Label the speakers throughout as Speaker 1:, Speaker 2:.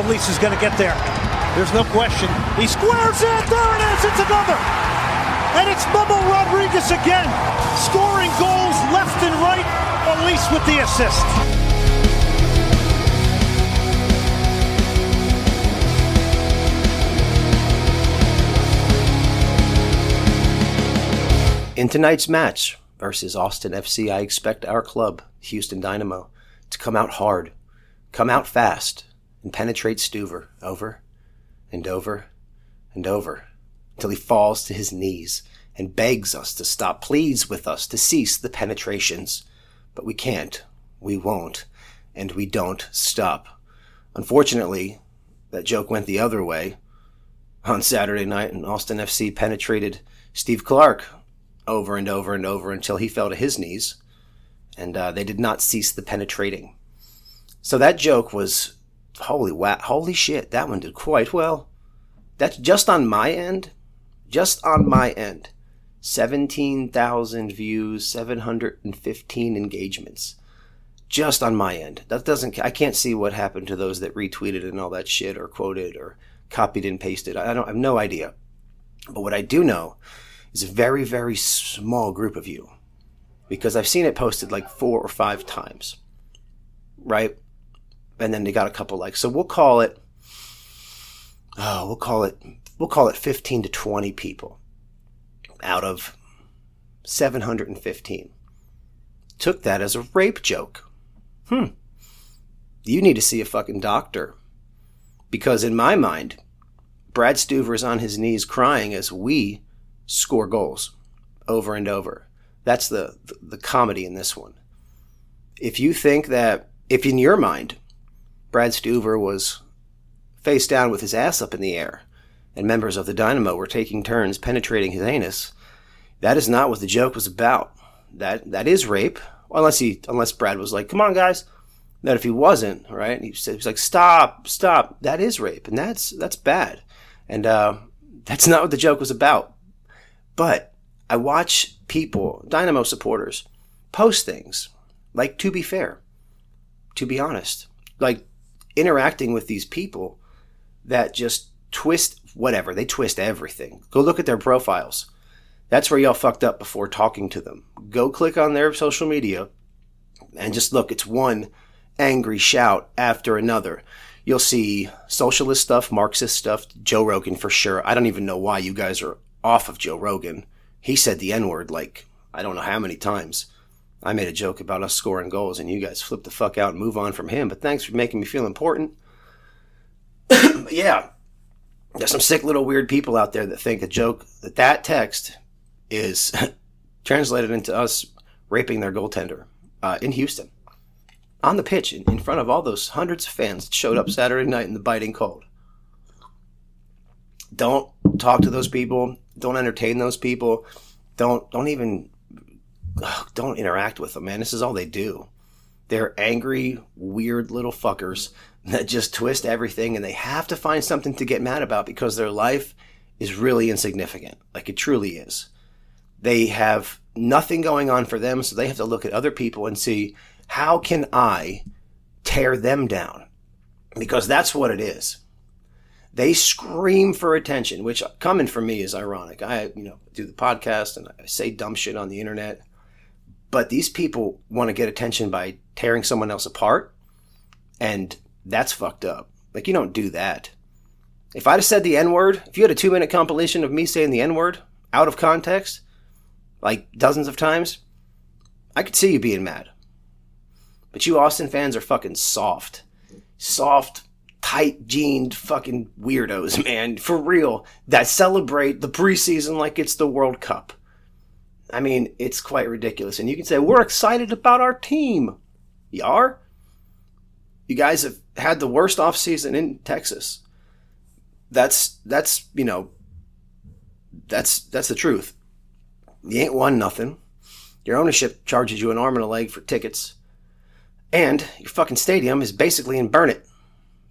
Speaker 1: if Lisa's going to get there. There's no question. He squares it. There it is. It's another. And it's Bubba Rodriguez again, scoring goals left and right. Elis with the assist.
Speaker 2: In tonight's match versus Austin FC, I expect our club, Houston Dynamo, to come out hard, come out fast, and penetrate Stuver over and over and over until he falls to his knees and begs us to stop, pleads with us to cease the penetrations. But we can't, we won't, and we don't stop. Unfortunately, that joke went the other way. On Saturday night, and Austin FC penetrated Steve Clark over and over and over until he fell to his knees, and uh, they did not cease the penetrating. So that joke was holy wow, holy shit, that one did quite well. That's just on my end, just on my end. 17,000 views, 715 engagements. Just on my end. That doesn't, I can't see what happened to those that retweeted and all that shit or quoted or copied and pasted. I don't I have no idea. But what I do know is a very, very small group of you because I've seen it posted like four or five times, right? And then they got a couple likes. So we'll call it, oh, we'll call it, we'll call it 15 to 20 people out of 715. Took that as a rape joke. Hmm. You need to see a fucking doctor. Because in my mind, Brad Stuver is on his knees crying as we score goals over and over. That's the, the, the comedy in this one. If you think that, if in your mind, Brad Stuver was face down with his ass up in the air, and members of the Dynamo were taking turns penetrating his anus, that is not what the joke was about. That that is rape, unless he unless Brad was like, "Come on, guys." That if he wasn't, right? He, said, he was like, "Stop, stop." That is rape, and that's that's bad, and uh, that's not what the joke was about. But I watch people, Dynamo supporters, post things like to be fair, to be honest, like interacting with these people that just twist whatever. They twist everything. Go look at their profiles. That's where y'all fucked up before talking to them. Go click on their social media and just look. It's one angry shout after another. You'll see socialist stuff, Marxist stuff, Joe Rogan for sure. I don't even know why you guys are off of Joe Rogan. He said the N word like I don't know how many times. I made a joke about us scoring goals and you guys flip the fuck out and move on from him. But thanks for making me feel important. yeah, there's some sick little weird people out there that think a joke that that text is translated into us raping their goaltender uh, in Houston on the pitch in, in front of all those hundreds of fans that showed up Saturday night in the biting cold. Don't talk to those people. Don't entertain those people. Don't don't even ugh, don't interact with them, man. This is all they do. They're angry, weird little fuckers that just twist everything and they have to find something to get mad about because their life is really insignificant. Like it truly is. They have nothing going on for them, so they have to look at other people and see how can I tear them down? Because that's what it is. They scream for attention, which coming from me is ironic. I, you know, do the podcast and I say dumb shit on the internet. But these people want to get attention by tearing someone else apart. And that's fucked up. Like, you don't do that. If I'd have said the N word, if you had a two minute compilation of me saying the N word out of context, like dozens of times, I could see you being mad. But you Austin fans are fucking soft. Soft, tight jeaned fucking weirdos, man. For real. That celebrate the preseason like it's the World Cup. I mean, it's quite ridiculous. And you can say, we're excited about our team. You are? You guys have had the worst offseason in Texas. That's that's you know that's that's the truth. You ain't won nothing. Your ownership charges you an arm and a leg for tickets. And your fucking stadium is basically in Burnet.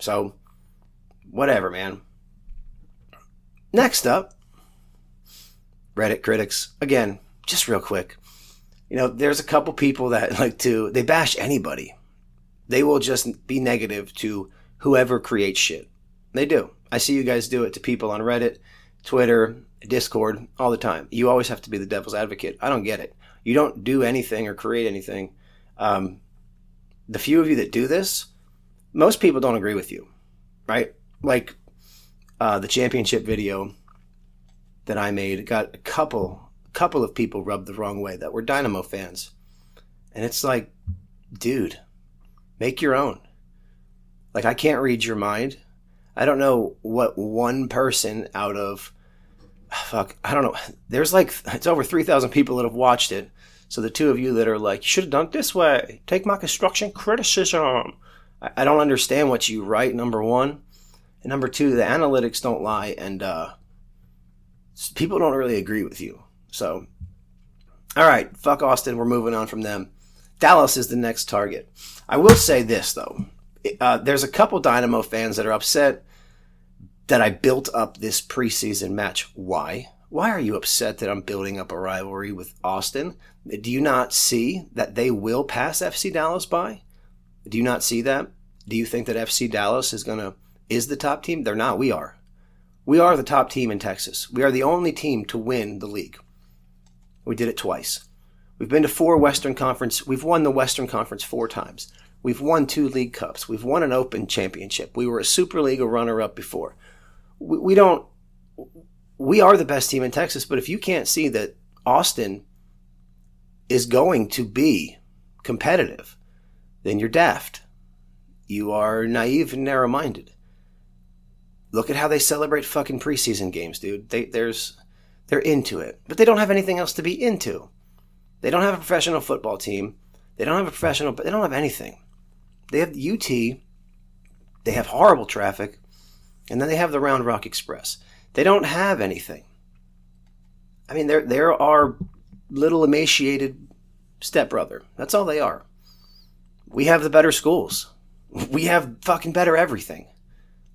Speaker 2: So, whatever, man. Next up, Reddit critics. Again, just real quick. You know, there's a couple people that like to, they bash anybody they will just be negative to whoever creates shit. They do. I see you guys do it to people on Reddit, Twitter, Discord all the time. You always have to be the devil's advocate. I don't get it. You don't do anything or create anything. Um, the few of you that do this, most people don't agree with you, right? Like uh, the championship video that I made got a couple couple of people rubbed the wrong way that were Dynamo fans, and it's like, dude, make your own. Like I can't read your mind. I don't know what one person out of fuck, I don't know. There's like it's over 3,000 people that have watched it. So the two of you that are like, you should have done it this way. Take my construction criticism. I, I don't understand what you write. Number one, and number two, the analytics don't lie, and uh, people don't really agree with you. So, all right, fuck Austin. We're moving on from them. Dallas is the next target. I will say this though. Uh, there's a couple Dynamo fans that are upset that I built up this preseason match. Why? Why are you upset that I'm building up a rivalry with Austin? Do you not see that they will pass FC Dallas by? Do you not see that? Do you think that FC Dallas is going to is the top team? They're not. We are. We are the top team in Texas. We are the only team to win the league. We did it twice. We've been to four Western Conference. We've won the Western Conference four times. We've won two league cups. We've won an open championship. We were a SuperLiga runner up before we, we don't we are the best team in Texas, but if you can't see that Austin is going to be competitive, then you're daft. You are naive and narrow minded. Look at how they celebrate fucking preseason games, dude. They there's they're into it. But they don't have anything else to be into. They don't have a professional football team. They don't have a professional but they don't have anything. They have UT. They have horrible traffic. And then they have the Round Rock Express. They don't have anything. I mean, are our little emaciated stepbrother. That's all they are. We have the better schools. We have fucking better everything.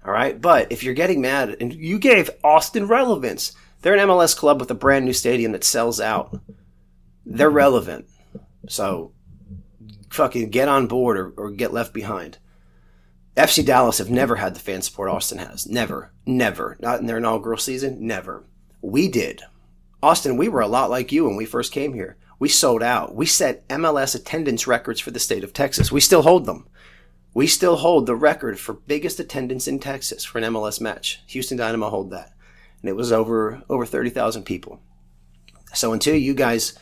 Speaker 2: All right, but if you're getting mad and you gave Austin relevance, they're an MLS club with a brand new stadium that sells out. They're relevant. So fucking get on board or, or get left behind. FC Dallas have never had the fan support Austin has. Never. Never. Not in their inaugural season. Never. We did. Austin, we were a lot like you when we first came here. We sold out. We set MLS attendance records for the state of Texas. We still hold them. We still hold the record for biggest attendance in Texas for an MLS match. Houston Dynamo hold that. And it was over over 30,000 people. So until you guys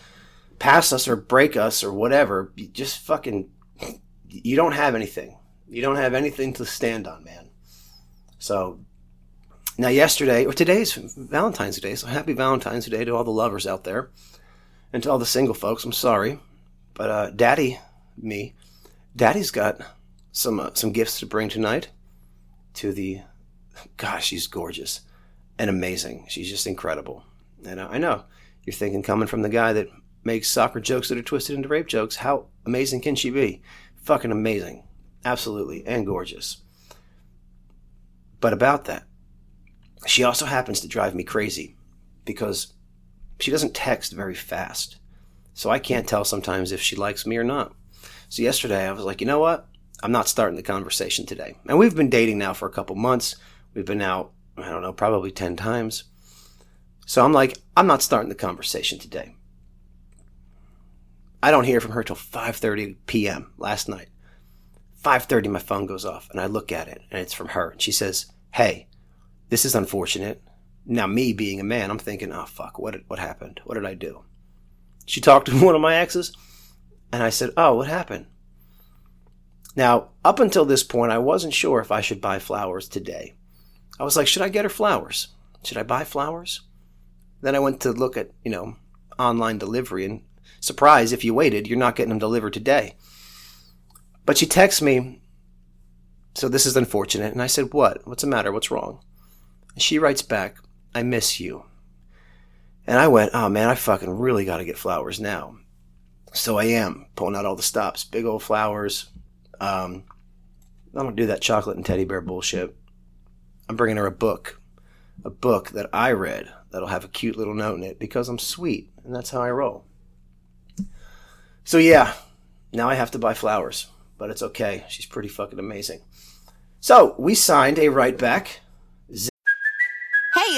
Speaker 2: pass us or break us or whatever, you just fucking you don't have anything. You don't have anything to stand on, man. So now, yesterday or today's Valentine's Day, so happy Valentine's Day to all the lovers out there, and to all the single folks. I'm sorry, but uh, Daddy, me, Daddy's got some uh, some gifts to bring tonight. To the, gosh, she's gorgeous and amazing. She's just incredible. And I know you're thinking, coming from the guy that makes soccer jokes that are twisted into rape jokes, how amazing can she be? Fucking amazing. Absolutely, and gorgeous. But about that, she also happens to drive me crazy because she doesn't text very fast. So I can't tell sometimes if she likes me or not. So yesterday I was like, you know what? I'm not starting the conversation today. And we've been dating now for a couple months. We've been out, I don't know, probably 10 times. So I'm like, I'm not starting the conversation today. I don't hear from her till 5:30 p.m. last night. 5:30 my phone goes off and I look at it and it's from her and she says, "Hey, this is unfortunate." Now me being a man, I'm thinking, "Oh fuck, what what happened? What did I do?" She talked to one of my exes and I said, "Oh, what happened?" Now, up until this point, I wasn't sure if I should buy flowers today. I was like, "Should I get her flowers? Should I buy flowers?" Then I went to look at, you know, online delivery and surprise, if you waited, you're not getting them delivered today. But she texts me, so this is unfortunate. And I said, What? What's the matter? What's wrong? And she writes back, I miss you. And I went, Oh man, I fucking really got to get flowers now. So I am pulling out all the stops, big old flowers. Um, I don't do that chocolate and teddy bear bullshit. I'm bringing her a book, a book that I read that'll have a cute little note in it because I'm sweet and that's how I roll. So yeah, now I have to buy flowers but it's okay. She's pretty fucking amazing. So we signed a right back.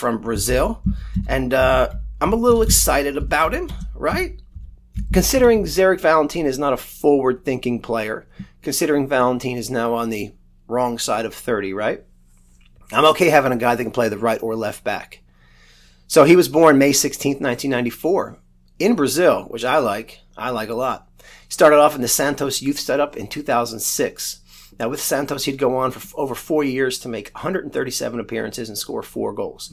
Speaker 2: from Brazil, and uh, I'm a little excited about him, right? Considering Zarek Valentin is not a forward thinking player, considering Valentin is now on the wrong side of 30, right? I'm okay having a guy that can play the right or left back. So he was born May 16th, 1994, in Brazil, which I like. I like a lot. He started off in the Santos youth setup in 2006. Now, with Santos, he'd go on for over four years to make 137 appearances and score four goals.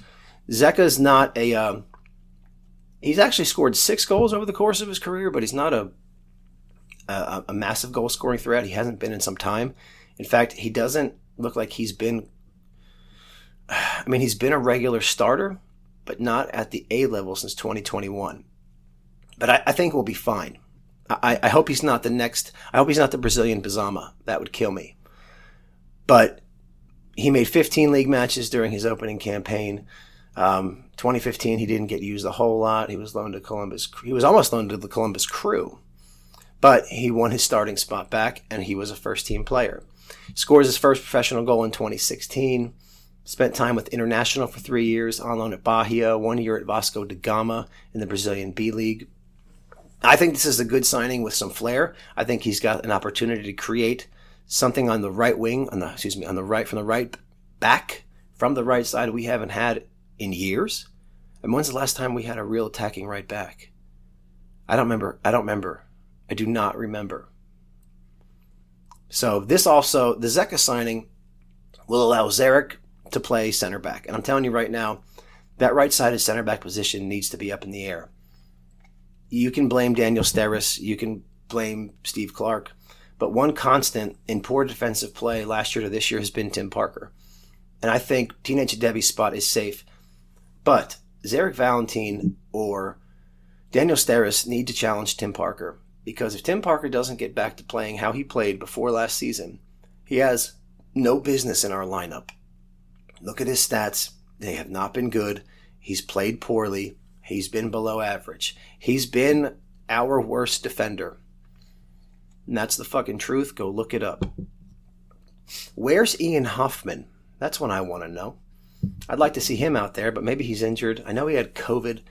Speaker 2: Zeca is not a. Um, he's actually scored six goals over the course of his career, but he's not a a, a massive goal scoring threat. He hasn't been in some time. In fact, he doesn't look like he's been. I mean, he's been a regular starter, but not at the A level since 2021. But I, I think we'll be fine. I, I, hope he's not the next. I hope he's not the Brazilian Bizama. That would kill me. But he made 15 league matches during his opening campaign. Um, 2015, he didn't get used a whole lot. He was loaned to Columbus. He was almost loaned to the Columbus Crew, but he won his starting spot back, and he was a first team player. Scores his first professional goal in 2016. Spent time with Internacional for three years, on loan at Bahia, one year at Vasco da Gama in the Brazilian B League. I think this is a good signing with some flair. I think he's got an opportunity to create something on the right wing, on the excuse me, on the right from the right back from the right side we haven't had in years. And when's the last time we had a real attacking right back? I don't remember. I don't remember. I do not remember. So this also the Zeca signing will allow Zarek to play center back. And I'm telling you right now, that right sided center back position needs to be up in the air. You can blame Daniel Steres, you can blame Steve Clark, but one constant in poor defensive play last year to this year has been Tim Parker. And I think Teenage Hadebe's spot is safe. But Zarek Valentin or Daniel Steres need to challenge Tim Parker. Because if Tim Parker doesn't get back to playing how he played before last season, he has no business in our lineup. Look at his stats. They have not been good. He's played poorly. He's been below average. He's been our worst defender. And that's the fucking truth. Go look it up. Where's Ian Hoffman? That's what I want to know. I'd like to see him out there, but maybe he's injured. I know he had COVID.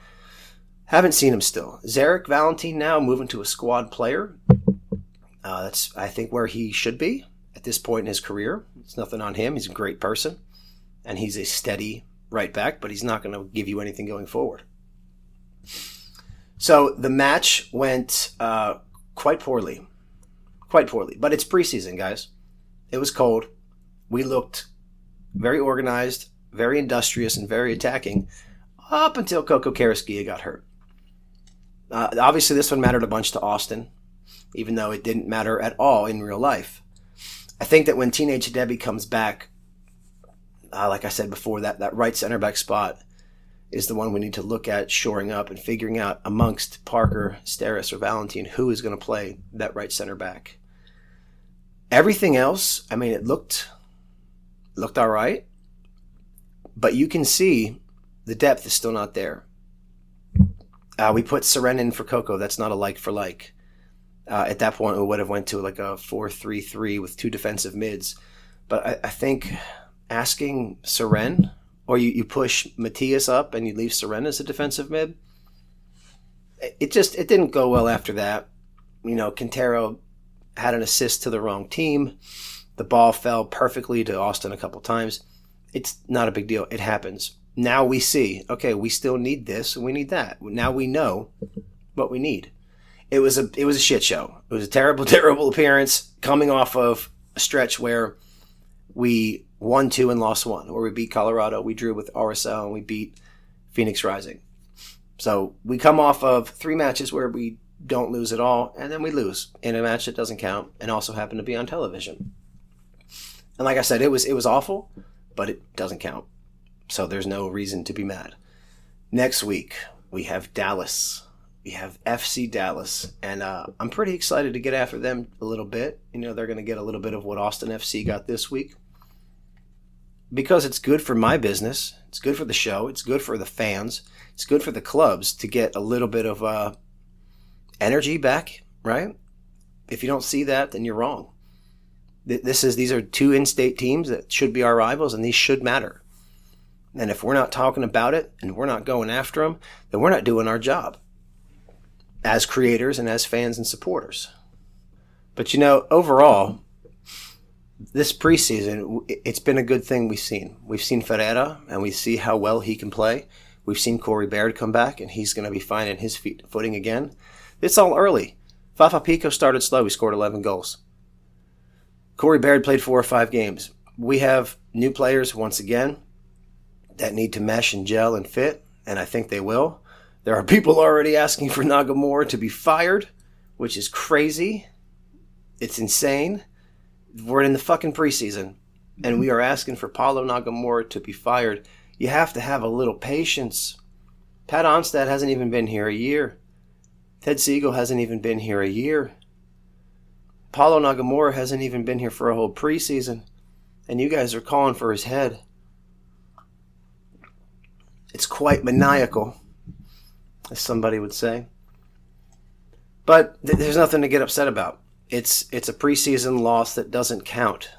Speaker 2: Haven't seen him still. Zarek Valentin now moving to a squad player. Uh, that's I think where he should be at this point in his career. It's nothing on him. He's a great person, and he's a steady right back, but he's not going to give you anything going forward. So the match went uh, quite poorly quite poorly. But it's preseason, guys. It was cold. We looked very organized, very industrious, and very attacking up until Coco Carrasquilla got hurt. Uh, obviously, this one mattered a bunch to Austin, even though it didn't matter at all in real life. I think that when Teenage Hadebe comes back, uh, like I said before, that, that right center back spot is the one we need to look at shoring up and figuring out amongst Parker, Steres, or Valentin who is going to play that right center back. Everything else, I mean, it looked looked all right, but you can see the depth is still not there. Uh, we put Cerén in for Coco. That's not a like for like. Uh, at that point, we would have went to like a four-three-three with two defensive mids. But I, I think asking Cerén or you, you push Matias up and you leave Cerén as a defensive mid. It just it didn't go well after that. You know, Quintero had an assist to the wrong team. The ball fell perfectly to Austin a couple times. It's not a big deal. It happens. Now we see, okay, we still need this and we need that. Now we know what we need. It was a it was a shit show. It was a terrible, terrible appearance coming off of a stretch where we won two and lost one, or we beat Colorado, we drew with RSL, and we beat Phoenix Rising. So we come off of three matches where we don't lose at all, and then we lose in a match that doesn't count and also happen to be on television. And like I said, it was it was awful, but it doesn't count. So there's no reason to be mad. Next week we have Dallas. We have FC Dallas, and uh, I'm pretty excited to get after them a little bit. You know, they're going to get a little bit of what Austin FC got this week because it's good for my business. It's good for the show. It's good for the fans. It's good for the clubs to get a little bit of uh, energy back, right? If you don't see that, then you're wrong. This is these are two in-state teams that should be our rivals, and these should matter. And if we're not talking about it and we're not going after them, then we're not doing our job as creators and as fans and supporters. But you know, overall, this preseason, it's been a good thing we've seen. We've seen Ferreira, and we see how well he can play. We've seen Corey Baird come back, and he's going to be finding his feet footing again. It's all early. Fafa Picault started slow. He scored 11 goals. Corey Baird played four or five games. We have new players once again that need to mesh and gel and fit, and I think they will. There are people already asking for Nagamura to be fired, which is crazy. It's insane. We're in the fucking preseason, and we are asking for Paulo Nagamura to be fired. You have to have a little patience. Pat Onstad hasn't even been here a year. Ted Segal hasn't even been here a year. Paulo Nagamura hasn't even been here for a whole preseason, and you guys are calling for his head. It's quite maniacal, as somebody would say. But th- there's nothing to get upset about. It's it's a preseason loss that doesn't count.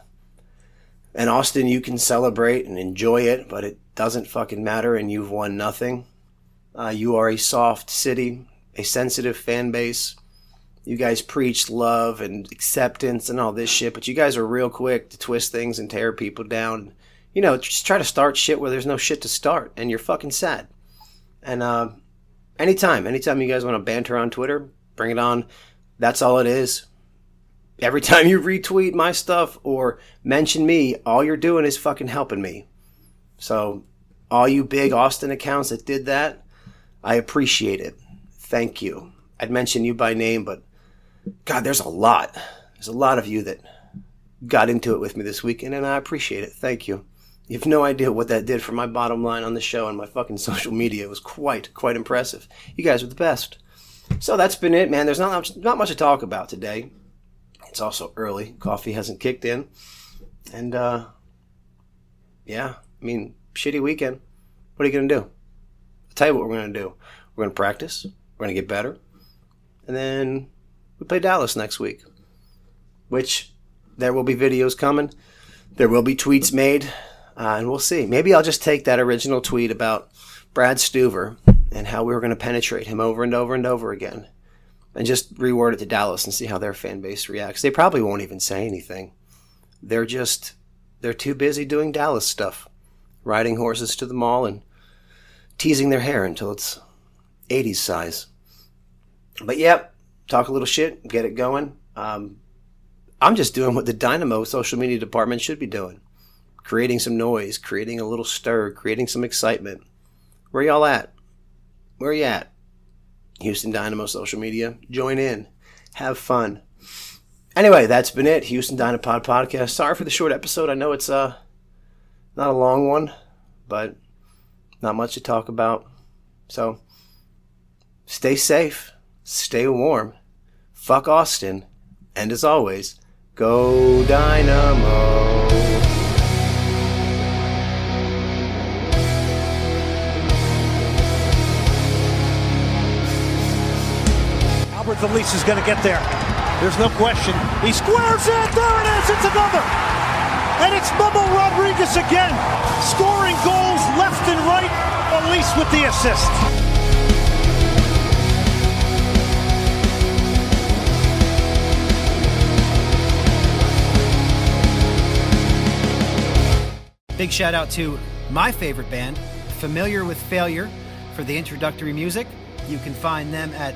Speaker 2: And Austin, you can celebrate and enjoy it, but it doesn't fucking matter, and you've won nothing. Uh, you are a soft city, a sensitive fan base. You guys preach love and acceptance and all this shit, but you guys are real quick to twist things and tear people down. You know, just try to start shit where there's no shit to start, and you're fucking sad. And uh, anytime, anytime you guys want to banter on Twitter, bring it on. That's all it is every time you retweet my stuff or mention me, all you're doing is fucking helping me. So, all you big Austin accounts that did that, I appreciate it. Thank you. I'd mention you by name, but God, there's a lot. There's a lot of you that got into it with me this weekend, and I appreciate it. Thank you. You have no idea what that did for my bottom line on the show and my fucking social media. It was quite, quite impressive. You guys are the best. So that's been it, man. There's not not much to talk about today. It's also early. Coffee hasn't kicked in. And, uh, yeah, I mean, shitty weekend. What are you going to do? I'll tell you what we're going to do. We're going to practice. We're going to get better. And then we play Dallas next week, which there will be videos coming. There will be tweets made. Uh, and we'll see. Maybe I'll just take that original tweet about Brad Stuver and how we were going to penetrate him over and over and over again and just reword it to Dallas and see how their fan base reacts. They probably won't even say anything. They're just they're too busy doing Dallas stuff, riding horses to the mall and teasing their hair until it's 80s size. But yep, talk a little shit, get it going. Um, I'm just doing what the Dynamo social media department should be doing creating some noise, creating a little stir, creating some excitement. Where y'all at? Where you at? Houston Dynamo social media. Join in. Have fun. Anyway, that's been it. Houston Dynapod podcast. Sorry for the short episode. I know it's uh not a long one, but not much to talk about. So stay safe, stay warm. Fuck Austin, and as always, go Dynamo.
Speaker 1: Velez is going to get there. There's no question. He squares it. There it is. It's another. And it's Bubba Rodriguez again, scoring goals left and right, at least with the assist.
Speaker 3: Big shout out to my favorite band, Familiar with Failure, for the introductory music. You can find them at